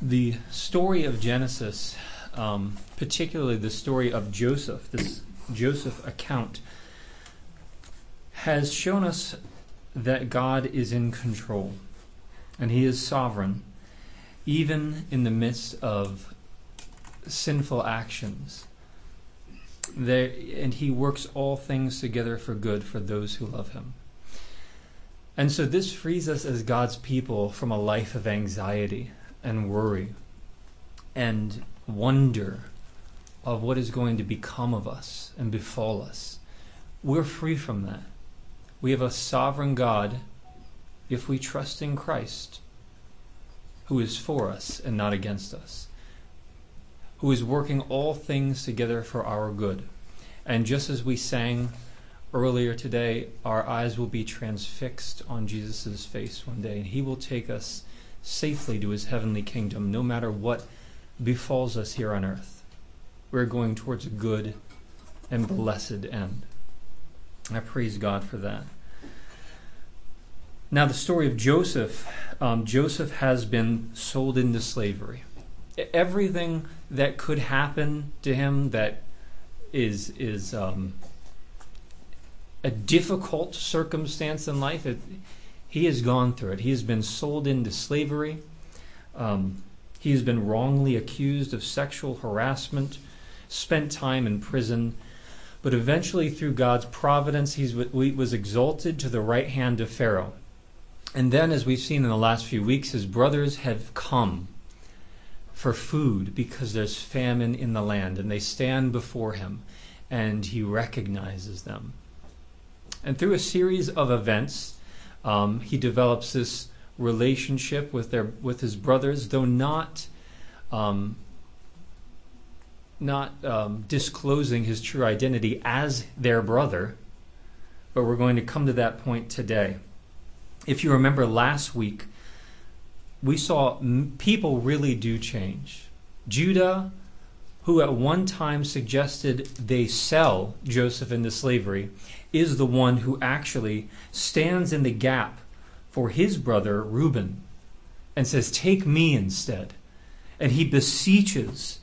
The story of Genesis, um, particularly the story of Joseph, this Joseph account, has shown us that God is in control and He is sovereign, even in the midst of sinful actions. There, and He works all things together for good for those who love Him. And so this frees us as God's people from a life of anxiety and worry and wonder of what is going to become of us and befall us. We're free from that. We have a sovereign God if we trust in Christ, who is for us and not against us, who is working all things together for our good. And just as we sang earlier today, our eyes will be transfixed on Jesus' face one day, and he will take us safely to his heavenly kingdom, no matter what befalls us here on earth. We're going towards a good and blessed end. I praise God for that. Now, the story of Joseph um, Joseph has been sold into slavery. Everything that could happen to him that is, is um, a difficult circumstance in life, it, he has gone through it. He has been sold into slavery. Um, he has been wrongly accused of sexual harassment, spent time in prison, but eventually, through God's providence, he was exalted to the right hand of Pharaoh. And then, as we've seen in the last few weeks, his brothers have come for food because there's famine in the land, and they stand before him, and he recognizes them. And through a series of events, um, he develops this relationship with their with his brothers, though not um, not um, disclosing his true identity as their brother. But we're going to come to that point today. If you remember last week, we saw people really do change. Judah, who at one time suggested they sell Joseph into slavery, is the one who actually stands in the gap for his brother Reuben and says, Take me instead. And he beseeches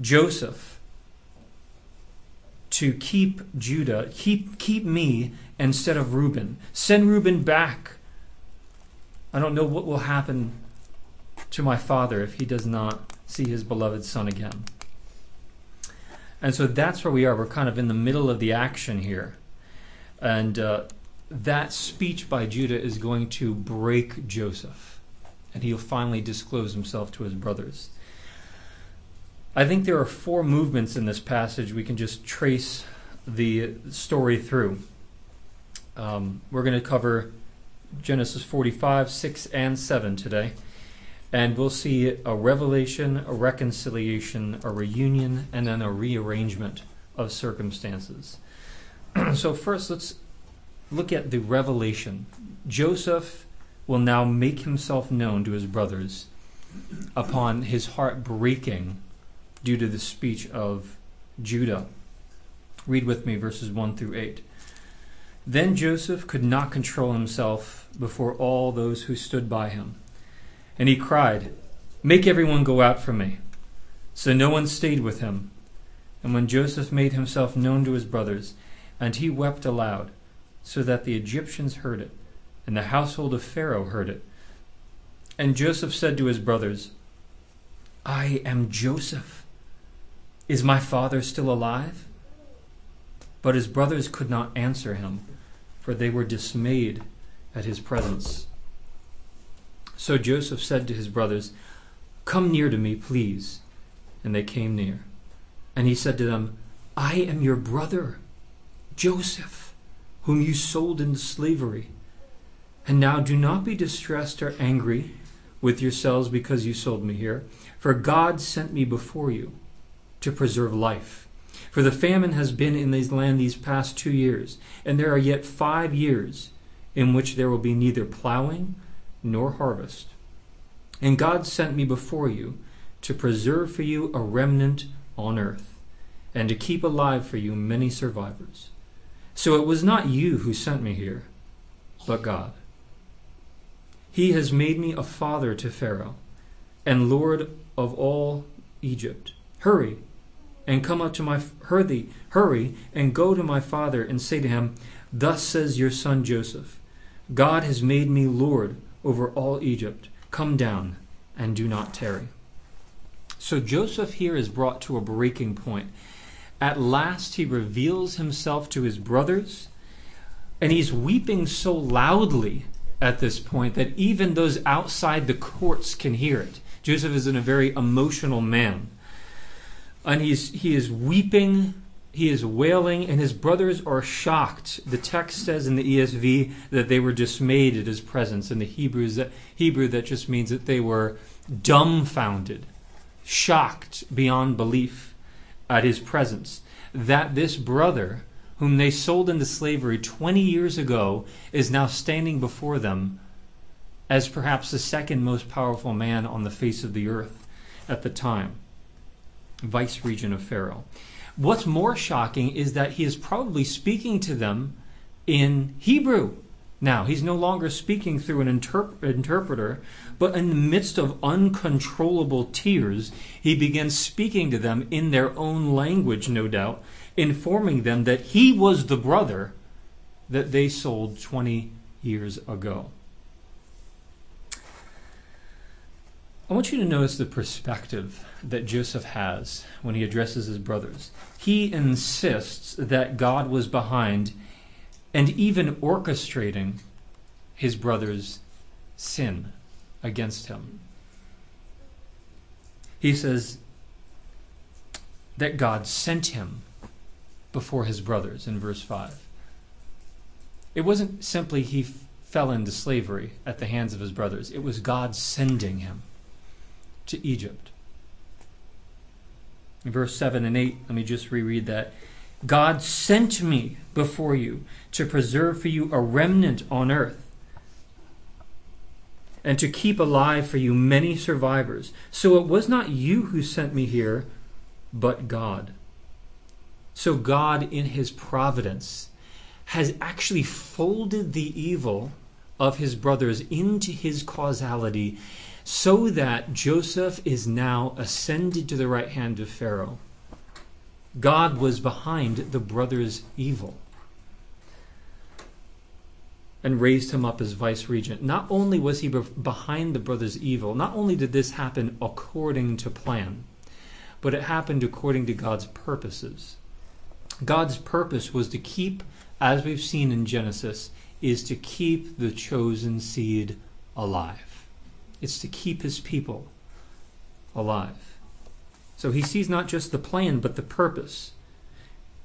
Joseph to keep Judah, keep, keep me instead of Reuben. Send Reuben back. I don't know what will happen to my father if he does not see his beloved son again. And so that's where we are. We're kind of in the middle of the action here. And uh, that speech by Judah is going to break Joseph, and he'll finally disclose himself to his brothers. I think there are four movements in this passage we can just trace the story through. Um, we're going to cover Genesis 45, 6, and 7 today. And we'll see a revelation, a reconciliation, a reunion, and then a rearrangement of circumstances. so, first, let's look at the revelation. Joseph will now make himself known to his brothers upon his heart breaking due to the speech of Judah. Read with me verses 1 through 8. Then Joseph could not control himself before all those who stood by him. And he cried, Make everyone go out from me. So no one stayed with him. And when Joseph made himself known to his brothers, and he wept aloud, so that the Egyptians heard it, and the household of Pharaoh heard it. And Joseph said to his brothers, I am Joseph. Is my father still alive? But his brothers could not answer him, for they were dismayed at his presence. So Joseph said to his brothers, Come near to me, please. And they came near. And he said to them, I am your brother, Joseph, whom you sold into slavery. And now do not be distressed or angry with yourselves because you sold me here, for God sent me before you to preserve life. For the famine has been in this land these past two years, and there are yet five years in which there will be neither plowing nor harvest. And God sent me before you to preserve for you a remnant on earth, and to keep alive for you many survivors. So it was not you who sent me here, but God. He has made me a father to Pharaoh, and Lord of all Egypt. Hurry and come up to my hurry, hurry and go to my father and say to him, Thus says your son Joseph, God has made me Lord over all Egypt. Come down and do not tarry. So Joseph here is brought to a breaking point. At last he reveals himself to his brothers, and he's weeping so loudly at this point that even those outside the courts can hear it. Joseph is in a very emotional man. And he's he is weeping, he is wailing, and his brothers are shocked. The text says in the ESV that they were dismayed at his presence. In the Hebrews that Hebrew that just means that they were dumbfounded, shocked beyond belief at his presence. That this brother whom they sold into slavery 20 years ago, is now standing before them as perhaps the second most powerful man on the face of the earth at the time, vice regent of Pharaoh. What's more shocking is that he is probably speaking to them in Hebrew. Now, he's no longer speaking through an interp- interpreter, but in the midst of uncontrollable tears, he begins speaking to them in their own language, no doubt, informing them that he was the brother that they sold 20 years ago. I want you to notice the perspective that Joseph has when he addresses his brothers. He insists that God was behind and even orchestrating his brother's sin against him. He says that God sent him before his brothers in verse 5. It wasn't simply he f- fell into slavery at the hands of his brothers, it was God sending him to Egypt. In verse 7 and 8, let me just reread that. God sent me before you to preserve for you a remnant on earth and to keep alive for you many survivors. So it was not you who sent me here, but God. So God, in his providence, has actually folded the evil of his brothers into his causality so that Joseph is now ascended to the right hand of Pharaoh. God was behind the brothers' evil and raised him up as vice regent. Not only was he behind the brothers' evil, not only did this happen according to plan, but it happened according to God's purposes. God's purpose was to keep, as we've seen in Genesis, is to keep the chosen seed alive. It's to keep his people alive. So he sees not just the plan, but the purpose.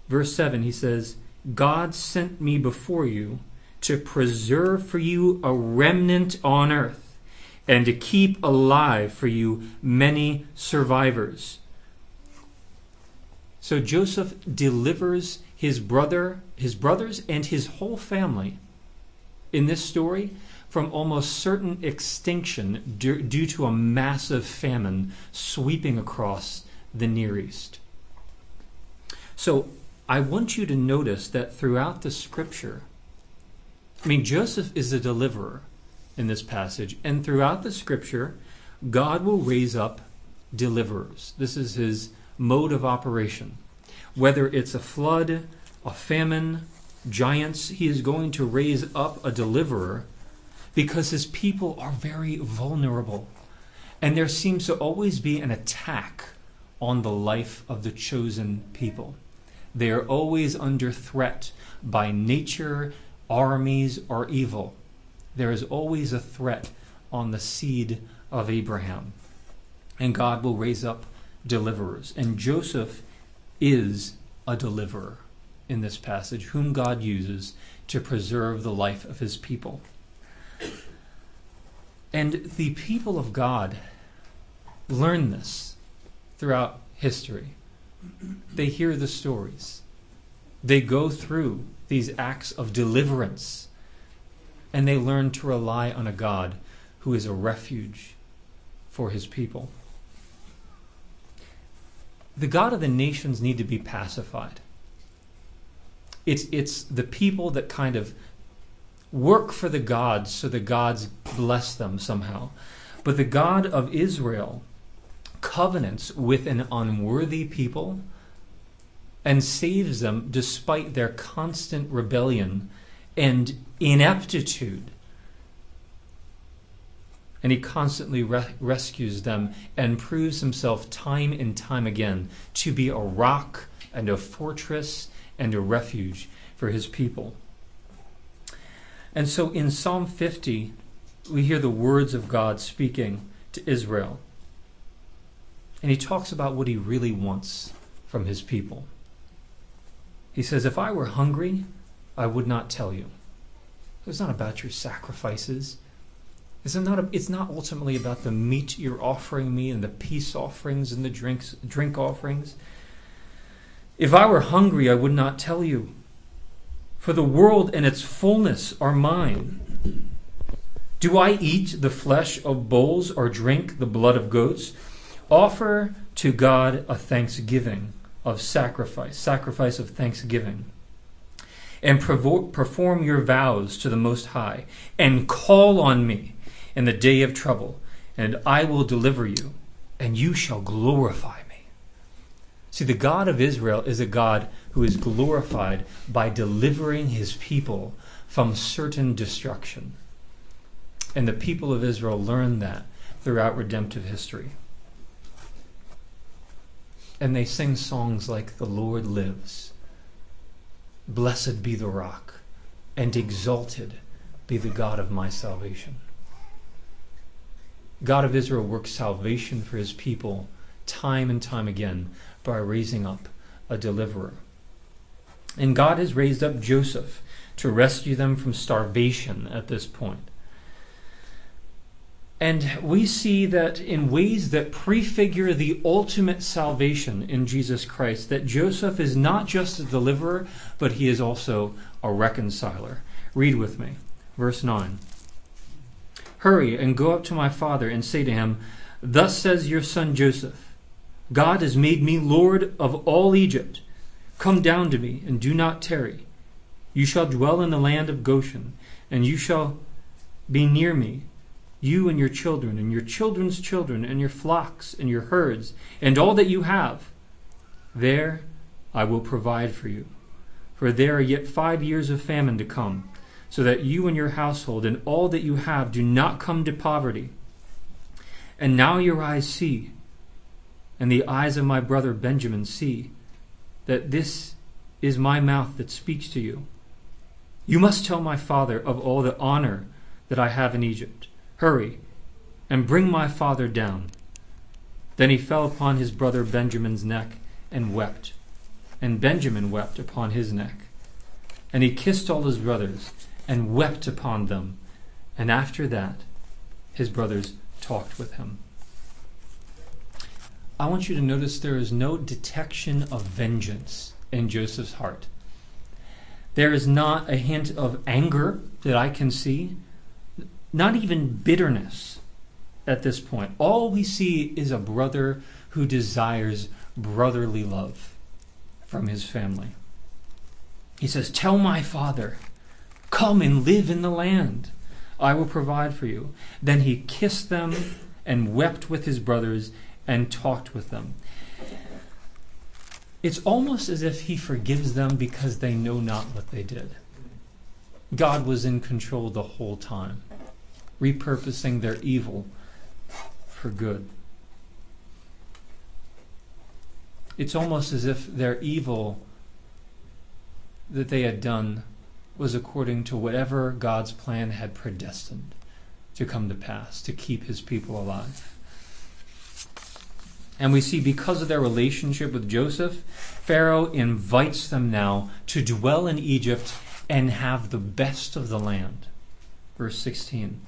Verse 7, he says, God sent me before you to preserve for you a remnant on earth and to keep alive for you many survivors so Joseph delivers his brother, his brothers, and his whole family in this story from almost certain extinction due to a massive famine sweeping across the Near East. So I want you to notice that throughout the scripture, I mean, Joseph is a deliverer in this passage, and throughout the scripture, God will raise up deliverers. This is his mode of operation. Whether it's a flood, a famine, giants, he is going to raise up a deliverer because his people are very vulnerable. And there seems to always be an attack on the life of the chosen people. They are always under threat by nature, armies, or evil. There is always a threat on the seed of Abraham. And God will raise up deliverers. And Joseph is a deliverer in this passage, whom God uses to preserve the life of his people. And the people of God learn this throughout history. They hear the stories, they go through these acts of deliverance, and they learn to rely on a God who is a refuge for his people the God of the nations need to be pacified. It's, it's the people that kind of work for the gods so the gods bless them somehow. But the God of Israel covenants with an unworthy people and saves them despite their constant rebellion and ineptitude. And he constantly re- rescues them and proves himself time and time again to be a rock and a fortress and a refuge for his people. And so in Psalm 50, we hear the words of God speaking to Israel. And he talks about what he really wants from his people. He says, If I were hungry, I would not tell you. It's not about your sacrifices. It's not, a, it's not ultimately about the meat you're offering me and the peace offerings and the drinks, drink offerings. If I were hungry, I would not tell you. For the world and its fullness are mine. Do I eat the flesh of bulls or drink the blood of goats? Offer to God a thanksgiving of sacrifice, sacrifice of thanksgiving. And perform your vows to the Most High, and call on me in the day of trouble, and I will deliver you, and you shall glorify me. See, the God of Israel is a God who is glorified by delivering his people from certain destruction. And the people of Israel learned that throughout redemptive history. And they sing songs like, The Lord lives. Blessed be the rock, and exalted be the God of my salvation. God of Israel works salvation for his people time and time again by raising up a deliverer. And God has raised up Joseph to rescue them from starvation at this point. And we see that in ways that prefigure the ultimate salvation in Jesus Christ, that Joseph is not just a deliverer, but he is also a reconciler. Read with me, verse 9. Hurry and go up to my father and say to him, Thus says your son Joseph, God has made me Lord of all Egypt. Come down to me and do not tarry. You shall dwell in the land of Goshen, and you shall be near me you and your children, and your children's children, and your flocks, and your herds, and all that you have. There I will provide for you. For there are yet five years of famine to come, so that you and your household and all that you have do not come to poverty. And now your eyes see, and the eyes of my brother Benjamin see, that this is my mouth that speaks to you. You must tell my father of all the honor that I have in Egypt Hurry, and bring my father down. Then he fell upon his brother Benjamin's neck and wept, and Benjamin wept upon his neck. And he kissed all his brothers and wept upon them. And after that, his brothers talked with him. I want you to notice there is no detection of vengeance in Joseph's heart. There is not a hint of anger that I can see not even bitterness at this point. All we see is a brother who desires brotherly love from his family. He says, Tell my father, come and live in the land. I will provide for you. Then he kissed them and wept with his brothers and talked with them. It's almost as if he forgives them because they know not what they did. God was in control the whole time repurposing their evil for good. It's almost as if their evil that they had done was according to whatever God's plan had predestined to come to pass, to keep his people alive. And we see because of their relationship with Joseph, Pharaoh invites them now to dwell in Egypt and have the best of the land. Verse 16.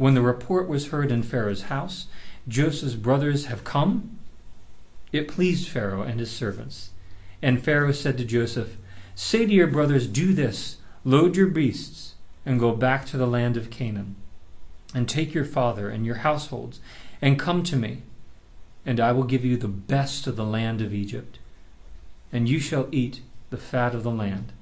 When the report was heard in Pharaoh's house, Joseph's brothers have come, it pleased Pharaoh and his servants. And Pharaoh said to Joseph, Say to your brothers, Do this load your beasts, and go back to the land of Canaan, and take your father and your households, and come to me, and I will give you the best of the land of Egypt, and you shall eat the fat of the land.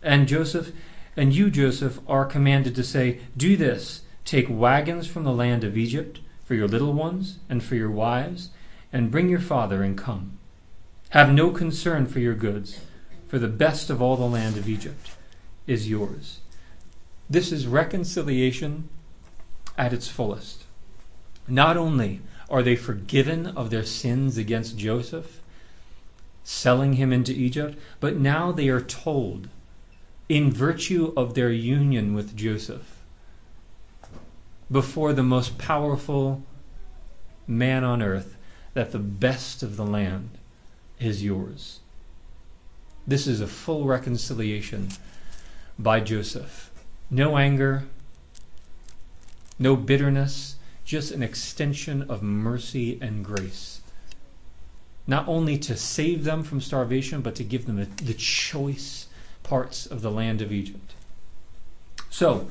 And Joseph, and you, Joseph, are commanded to say, Do this Take wagons from the land of Egypt for your little ones and for your wives, and bring your father and come. Have no concern for your goods, for the best of all the land of Egypt is yours. This is reconciliation at its fullest. Not only are they forgiven of their sins against Joseph, selling him into Egypt, but now they are told, in virtue of their union with Joseph, before the most powerful man on earth, that the best of the land is yours. This is a full reconciliation by Joseph. No anger, no bitterness, just an extension of mercy and grace. Not only to save them from starvation, but to give them the choice parts of the land of Egypt. So,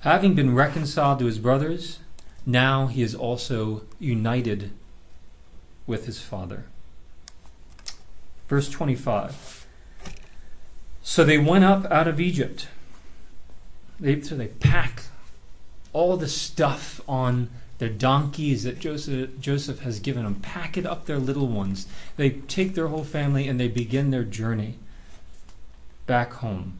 having been reconciled to his brothers, now he is also united with his father. Verse 25. So they went up out of Egypt. They, so they pack all the stuff on their donkeys that Joseph, Joseph has given them, pack it up their little ones. They take their whole family and they begin their journey back home.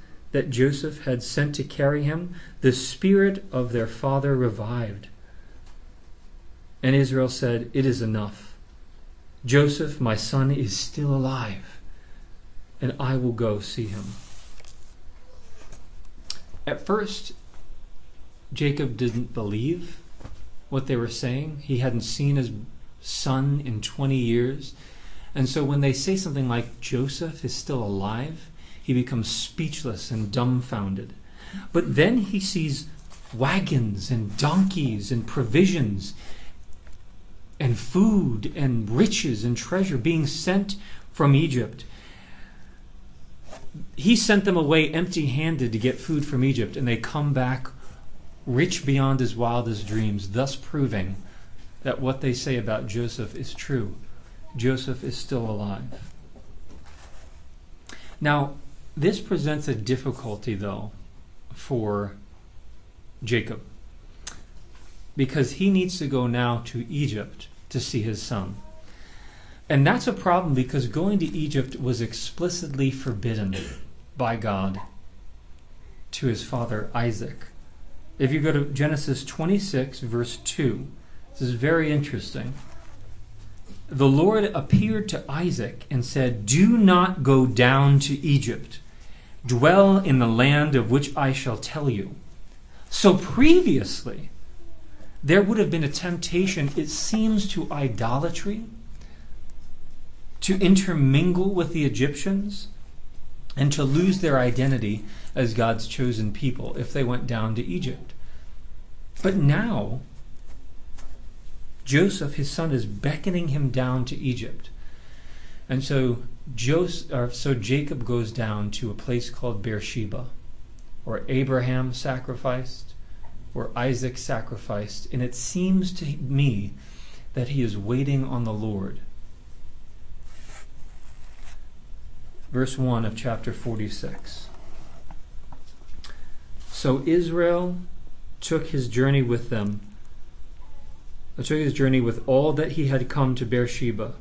that Joseph had sent to carry him, the spirit of their father revived. And Israel said, It is enough. Joseph, my son, is still alive, and I will go see him. At first, Jacob didn't believe what they were saying. He hadn't seen his son in 20 years. And so when they say something like Joseph is still alive, he becomes speechless and dumbfounded. But then he sees wagons and donkeys and provisions and food and riches and treasure being sent from Egypt. He sent them away empty handed to get food from Egypt, and they come back rich beyond his wildest dreams, thus proving that what they say about Joseph is true. Joseph is still alive. Now, this presents a difficulty, though, for Jacob, because he needs to go now to Egypt to see his son. And that's a problem because going to Egypt was explicitly forbidden by God to his father Isaac. If you go to Genesis 26, verse 2, this is very interesting. The Lord appeared to Isaac and said, Do not go down to Egypt. Dwell in the land of which I shall tell you. So previously, there would have been a temptation, it seems, to idolatry, to intermingle with the Egyptians, and to lose their identity as God's chosen people if they went down to Egypt. But now, Joseph, his son, is beckoning him down to Egypt. And so, Joseph, so Jacob goes down to a place called Beersheba, where Abraham sacrificed, where Isaac sacrificed. And it seems to me that he is waiting on the Lord. Verse 1 of chapter 46. So Israel took his journey with them, took his journey with all that he had come to Beersheba.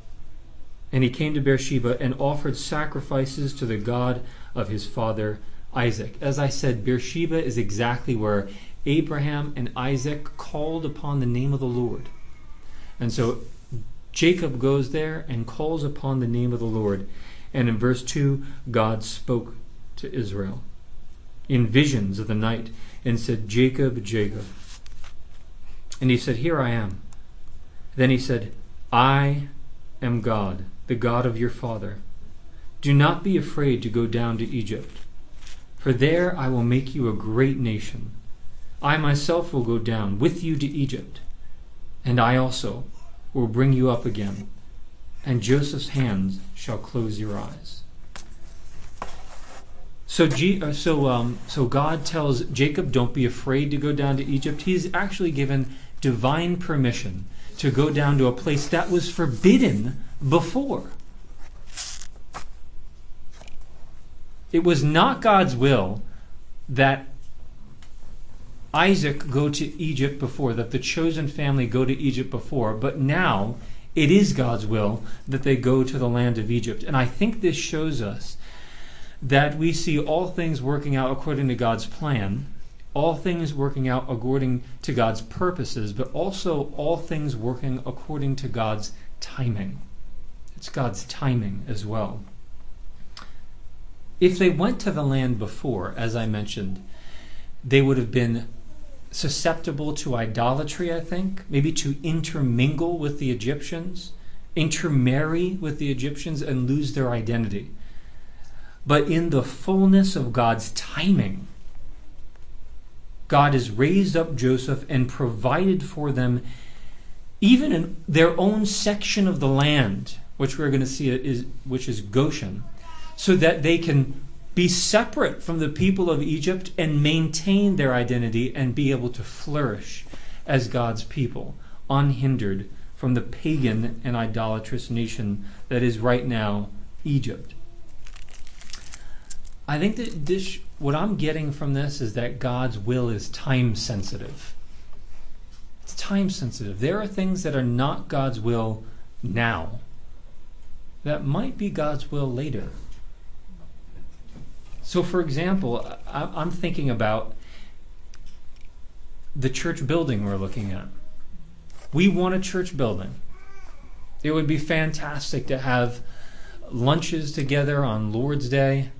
And he came to Beersheba and offered sacrifices to the God of his father Isaac. As I said, Beersheba is exactly where Abraham and Isaac called upon the name of the Lord. And so Jacob goes there and calls upon the name of the Lord. And in verse 2, God spoke to Israel in visions of the night and said, Jacob, Jacob. And he said, Here I am. Then he said, I am God the God of your father. Do not be afraid to go down to Egypt, for there I will make you a great nation. I myself will go down with you to Egypt, and I also will bring you up again, and Joseph's hands shall close your eyes. So, G, uh, so, um, so God tells Jacob, "Don't be afraid to go down to Egypt." He's actually given divine permission to go down to a place that was forbidden before. It was not God's will that Isaac go to Egypt before, that the chosen family go to Egypt before, but now it is God's will that they go to the land of Egypt. And I think this shows us that we see all things working out according to God's plan, all things working out according to God's purposes, but also all things working according to God's timing. It's God's timing as well. If they went to the land before, as I mentioned, they would have been susceptible to idolatry, I think, maybe to intermingle with the Egyptians, intermarry with the Egyptians, and lose their identity. But in the fullness of God's timing, God has raised up Joseph and provided for them, even in their own section of the land, which we're going to see is which is Goshen, so that they can be separate from the people of Egypt and maintain their identity and be able to flourish as God's people, unhindered from the pagan and idolatrous nation that is right now Egypt. I think that this, what I'm getting from this is that God's will is time sensitive. It's time sensitive. There are things that are not God's will now that might be God's will later. So, for example, I'm thinking about the church building we're looking at. We want a church building. It would be fantastic to have lunches together on Lord's Day.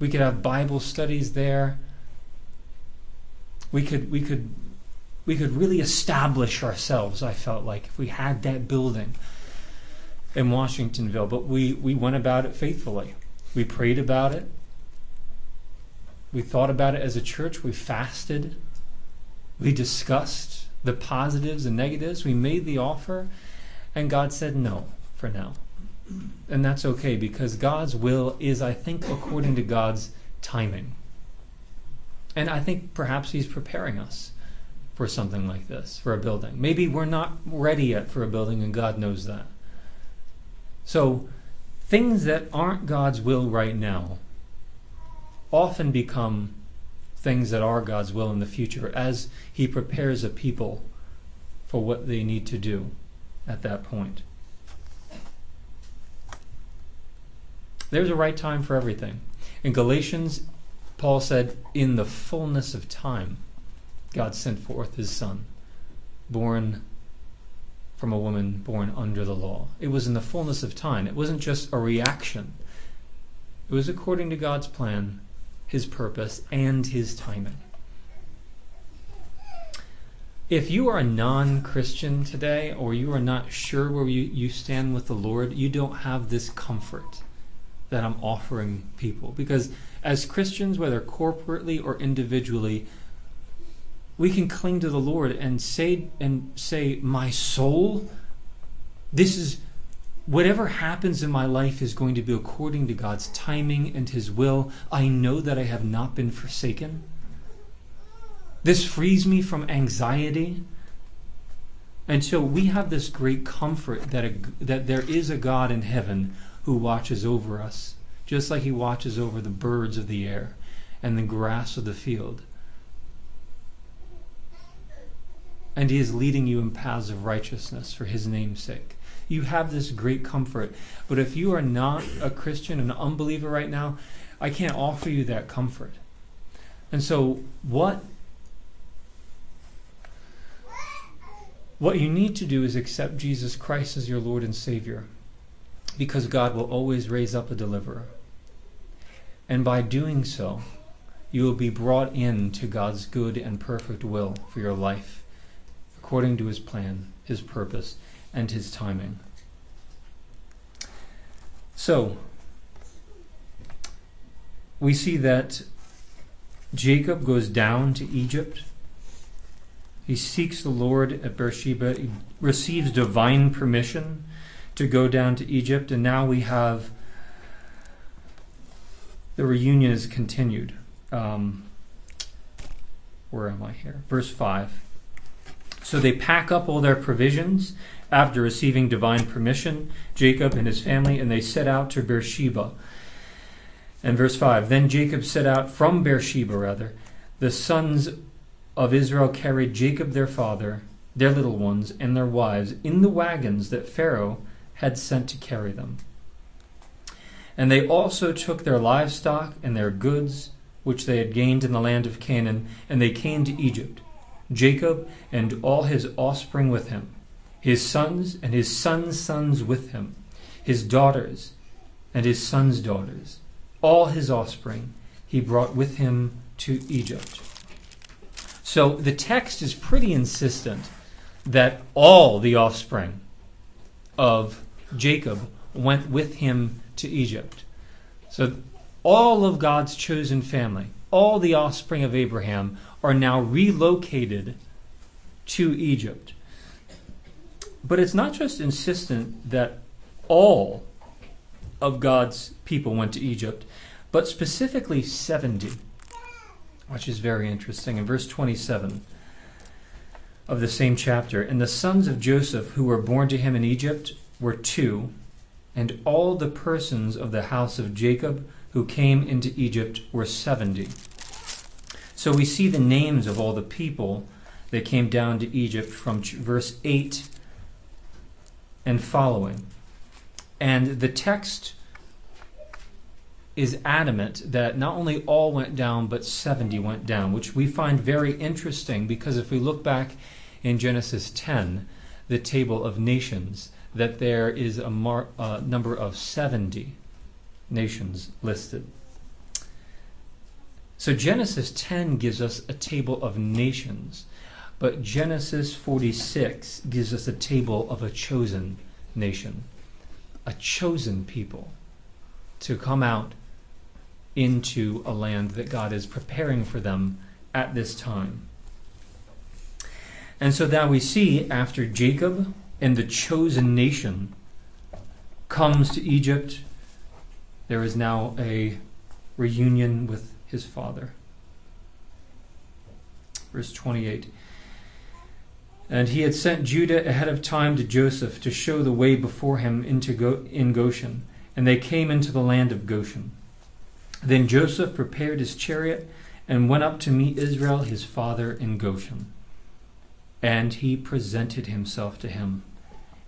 We could have Bible studies there. We could we could we could really establish ourselves, I felt like, if we had that building in Washingtonville. But we, we went about it faithfully. We prayed about it. We thought about it as a church. We fasted. We discussed the positives and negatives. We made the offer, and God said no for now. And that's okay because God's will is, I think, according to God's timing. And I think perhaps He's preparing us for something like this, for a building. Maybe we're not ready yet for a building, and God knows that. So, things that aren't God's will right now often become things that are God's will in the future as He prepares a people for what they need to do at that point. There's a right time for everything. In Galatians, Paul said, In the fullness of time, God sent forth His Son, born from a woman born under the law. It was in the fullness of time. It wasn't just a reaction. It was according to God's plan, His purpose, and His timing. If you are a non Christian today, or you are not sure where you, you stand with the Lord, you don't have this comfort that I'm offering people. Because as Christians, whether corporately or individually, we can cling to the Lord and say and say, "My soul, this is whatever happens in my life is going to be according to God's timing and his will. I know that I have not been forsaken." This frees me from anxiety. And so we have this great comfort that, a, that there is a God in heaven who watches over us, just like he watches over the birds of the air and the grass of the field. and He is leading you in paths of righteousness for His name's sake. You have this great comfort. But if you are not a Christian, an unbeliever right now, I can't offer you that comfort. And so, what what you need to do is accept Jesus Christ as your Lord and Savior, because God will always raise up a deliverer. And by doing so, you will be brought into God's good and perfect will for your life according to his plan, his purpose, and his timing. So, we see that Jacob goes down to Egypt. He seeks the Lord at Beersheba. He receives divine permission to go down to Egypt. And now we have the reunion is continued. Um, where am I here? Verse 5. So they pack up all their provisions after receiving divine permission, Jacob and his family, and they set out to Beersheba. And verse 5 Then Jacob set out from Beersheba, rather. The sons of Israel carried Jacob their father, their little ones, and their wives in the wagons that Pharaoh had sent to carry them. And they also took their livestock and their goods, which they had gained in the land of Canaan, and they came to Egypt, Jacob and all his offspring with him, his sons and his sons' sons with him, his daughters and his sons' daughters all his offspring he brought with him to Egypt. So the text is pretty insistent that all the offspring of Jacob went with him to Egypt. So all of God's chosen family, all the offspring of Abraham, are now relocated to Egypt. But it's not just insistent that all of God's people went to Egypt, but specifically 70, which is very interesting. In verse 27 of the same chapter, and the sons of Joseph who were born to him in Egypt were two, and all the persons of the house of Jacob who came into Egypt were 70. So we see the names of all the people that came down to Egypt from verse 8 and following. And the text is adamant that not only all went down, but 70 went down, which we find very interesting because if we look back in Genesis 10, the table of nations, that there is a mar- uh, number of 70 nations listed. So Genesis 10 gives us a table of nations, but Genesis 46 gives us a table of a chosen nation, a chosen people to come out into a land that God is preparing for them at this time. And so now we see after Jacob and the chosen nation comes to Egypt, there is now a reunion with his father. Verse 28. And he had sent Judah ahead of time to Joseph to show the way before him into Go- in Goshen. And they came into the land of Goshen. Then Joseph prepared his chariot and went up to meet Israel his father in Goshen. And he presented himself to him,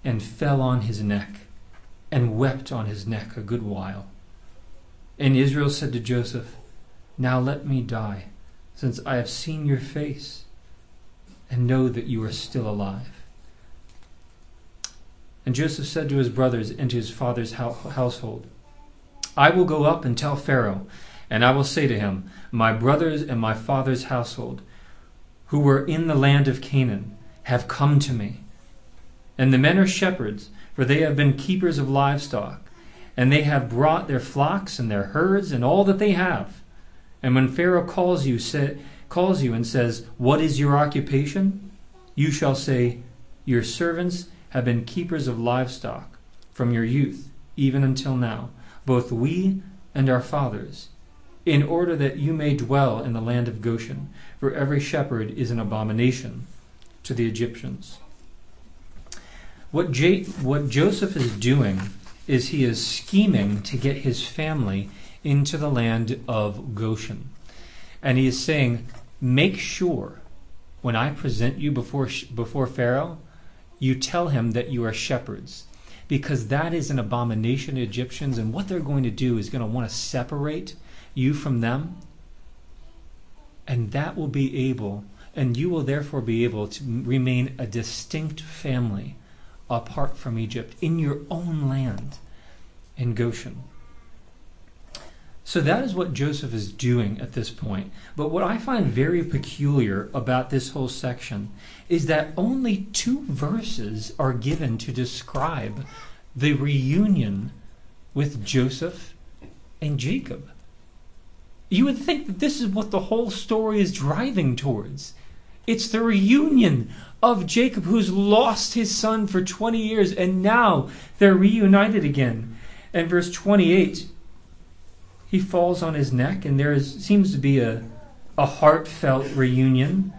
and fell on his neck, and wept on his neck a good while. And Israel said to Joseph, Now let me die, since I have seen your face, and know that you are still alive. And Joseph said to his brothers and to his father's household, I will go up and tell Pharaoh, and I will say to him, My brothers and my father's household, who were in the land of Canaan, have come to me. And the men are shepherds, for they have been keepers of livestock, and they have brought their flocks and their herds and all that they have. And when Pharaoh calls you, say, calls you and says, What is your occupation? You shall say, Your servants have been keepers of livestock from your youth, even until now both we and our fathers, in order that you may dwell in the land of Goshen, for every shepherd is an abomination to the Egyptians. What, J- what Joseph is doing is he is scheming to get his family into the land of Goshen. And he is saying, make sure when I present you before, before Pharaoh, you tell him that you are shepherds because that is an abomination to Egyptians, and what they're going to do is going to want to separate you from them, and that will be able, and you will therefore be able to remain a distinct family apart from Egypt in your own land in Goshen. So that is what Joseph is doing at this point. But what I find very peculiar about this whole section is that only two verses are given to describe the reunion with Joseph and Jacob. You would think that this is what the whole story is driving towards. It's the reunion of Jacob, who's lost his son for 20 years, and now they're reunited again. And verse 28, he falls on his neck, and there is, seems to be a, a heartfelt reunion.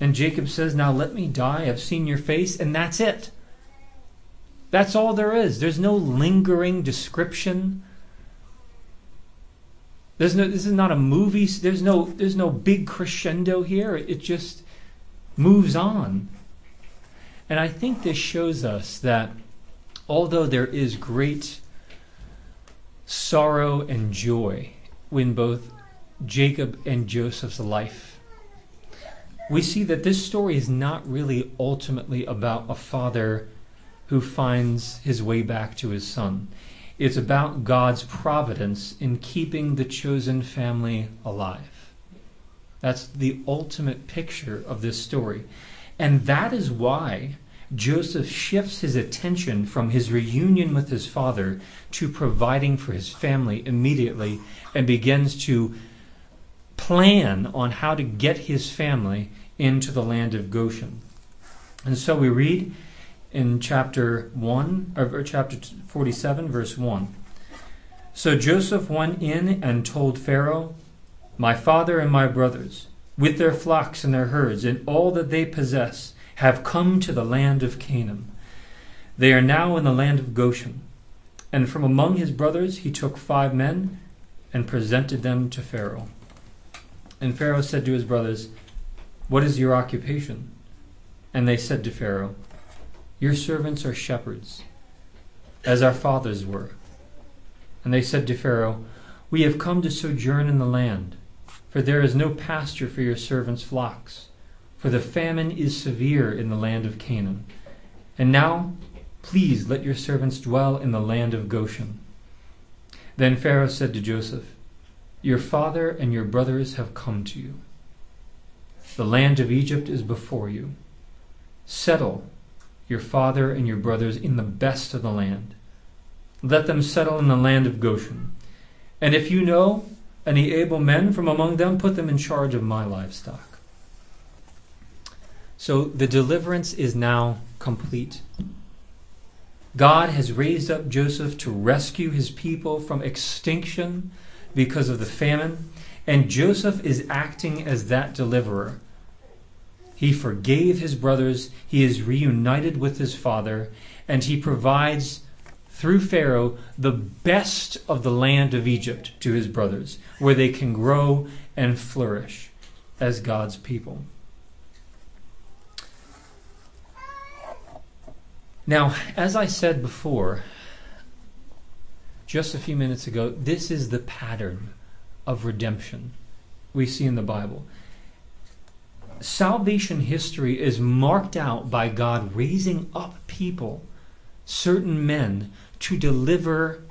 And Jacob says, Now let me die. I've seen your face, and that's it. That's all there is. There's no lingering description. There's no this is not a movie. There's no there's no big crescendo here. It just moves on. And I think this shows us that although there is great sorrow and joy in both Jacob and Joseph's life, we see that this story is not really ultimately about a father who finds his way back to his son. It's about God's providence in keeping the chosen family alive. That's the ultimate picture of this story. And that is why Joseph shifts his attention from his reunion with his father to providing for his family immediately and begins to plan on how to get his family into the land of Goshen. And so we read in chapter 1 or chapter 47 verse 1. So Joseph went in and told Pharaoh, "My father and my brothers, with their flocks and their herds and all that they possess, have come to the land of Canaan. They are now in the land of Goshen." And from among his brothers he took five men and presented them to Pharaoh. And Pharaoh said to his brothers, What is your occupation? And they said to Pharaoh, your servants are shepherds, as our fathers were. And they said to Pharaoh, We have come to sojourn in the land, for there is no pasture for your servants' flocks, for the famine is severe in the land of Canaan. And now, please let your servants dwell in the land of Goshen. Then Pharaoh said to Joseph, Your father and your brothers have come to you. The land of Egypt is before you. Settle your father and your brothers in the best of the land. Let them settle in the land of Goshen. And if you know any able men from among them, put them in charge of my livestock. So the deliverance is now complete. God has raised up Joseph to rescue his people from extinction because of the famine, and Joseph is acting as that deliverer. He forgave his brothers. He is reunited with his father. And he provides, through Pharaoh, the best of the land of Egypt to his brothers, where they can grow and flourish as God's people. Now, as I said before, just a few minutes ago, this is the pattern of redemption we see in the Bible salvation history is marked out by God raising up people, certain men, to deliver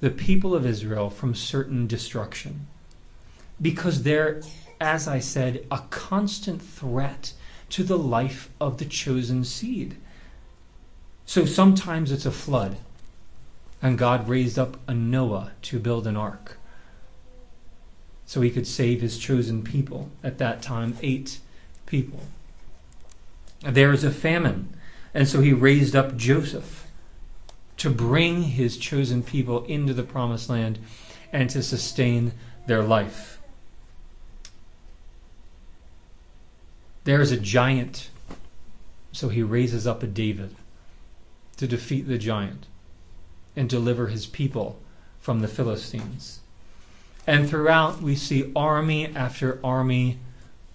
the people of Israel from certain destruction. Because they're, as I said, a constant threat to the life of the chosen seed. So sometimes it's a flood, and God raised up a Noah to build an ark so he could save his chosen people at that time, eight people. There is a famine, and so he raised up Joseph to bring his chosen people into the promised land and to sustain their life. There is a giant, so he raises up a David to defeat the giant and deliver his people from the Philistines. And throughout, we see army after army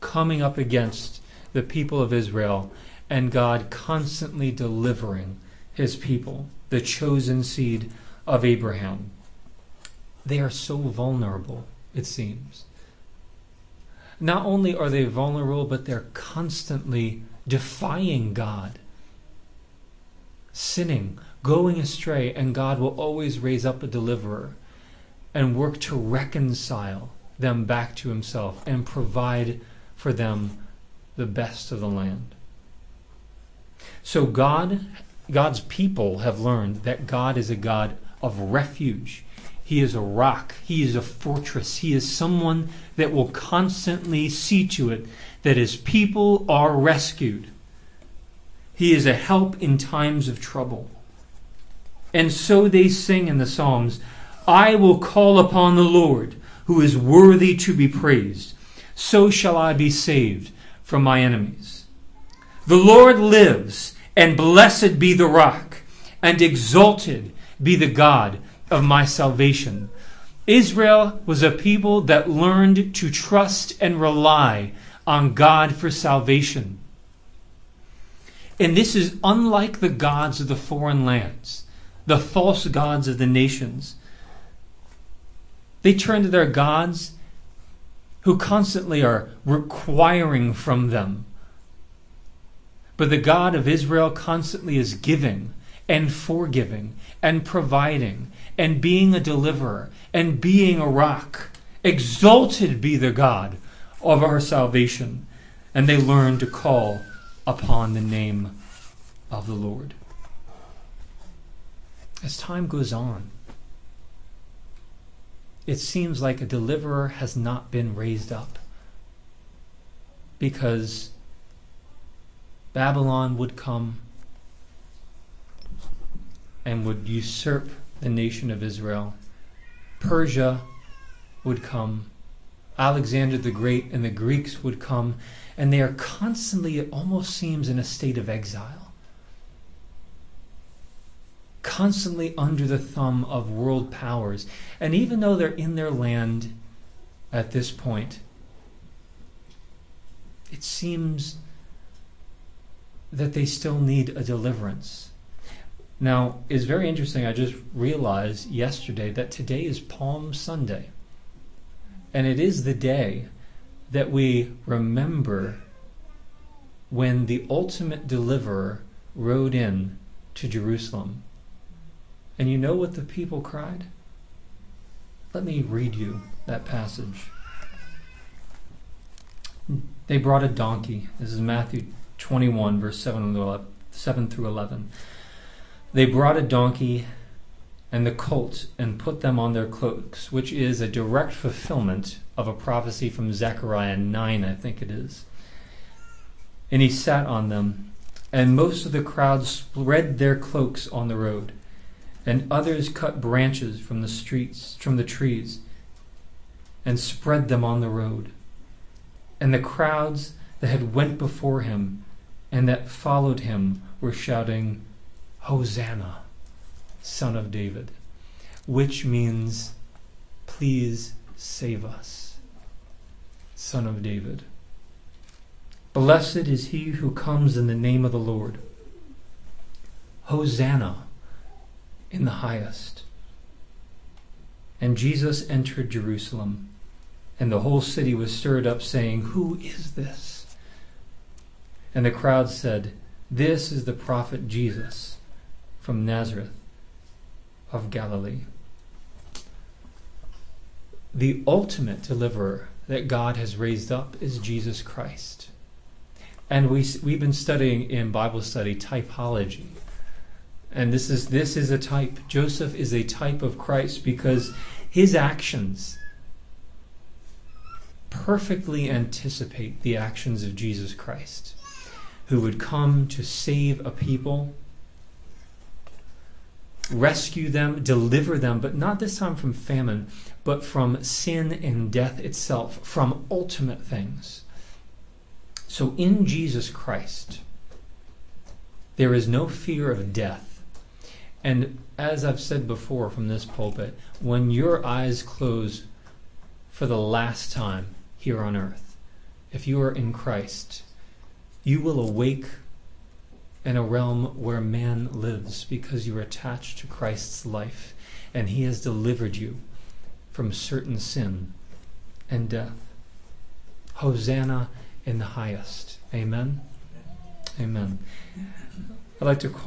coming up against the people of Israel and God constantly delivering his people, the chosen seed of Abraham. They are so vulnerable, it seems. Not only are they vulnerable, but they're constantly defying God, sinning, going astray, and God will always raise up a deliverer and work to reconcile them back to himself and provide for them the best of the land. So God God's people have learned that God is a God of refuge. He is a rock. He is a fortress. He is someone that will constantly see to it that his people are rescued. He is a help in times of trouble. And so they sing in the Psalms I will call upon the Lord, who is worthy to be praised. So shall I be saved from my enemies. The Lord lives, and blessed be the rock, and exalted be the God of my salvation. Israel was a people that learned to trust and rely on God for salvation. And this is unlike the gods of the foreign lands, the false gods of the nations. They turn to their gods who constantly are requiring from them. But the God of Israel constantly is giving and forgiving and providing and being a deliverer and being a rock. Exalted be the God of our salvation. And they learn to call upon the name of the Lord. As time goes on, it seems like a deliverer has not been raised up because Babylon would come and would usurp the nation of Israel. Persia would come. Alexander the Great and the Greeks would come. And they are constantly, it almost seems, in a state of exile. Constantly under the thumb of world powers. And even though they're in their land at this point, it seems that they still need a deliverance. Now, it's very interesting. I just realized yesterday that today is Palm Sunday. And it is the day that we remember when the ultimate deliverer rode in to Jerusalem. And you know what the people cried? Let me read you that passage. They brought a donkey. This is Matthew 21, verse 7, 7 through 11. They brought a donkey and the colt and put them on their cloaks, which is a direct fulfillment of a prophecy from Zechariah 9, I think it is. And he sat on them, and most of the crowd spread their cloaks on the road, and others cut branches from the streets, from the trees, and spread them on the road. And the crowds that had went before him and that followed him were shouting, Hosanna, Son of David, which means, Please save us, Son of David. Blessed is he who comes in the name of the Lord. Hosanna in the highest. And Jesus entered Jerusalem, and the whole city was stirred up, saying, Who is this? And the crowd said, This is the prophet Jesus from Nazareth of Galilee. The ultimate deliverer that God has raised up is Jesus Christ. And we, we've been studying in Bible study typology. And this is, this is a type. Joseph is a type of Christ because his actions perfectly anticipate the actions of Jesus Christ, who would come to save a people rescue them, deliver them, but not this time from famine, but from sin and death itself, from ultimate things. So in Jesus Christ, there is no fear of death. And as I've said before from this pulpit, when your eyes close for the last time here on earth, if you are in Christ, you will awake in a realm where man lives because you are attached to Christ's life and he has delivered you from certain sin and death. Hosanna in the highest. Amen. Amen. I'd like to call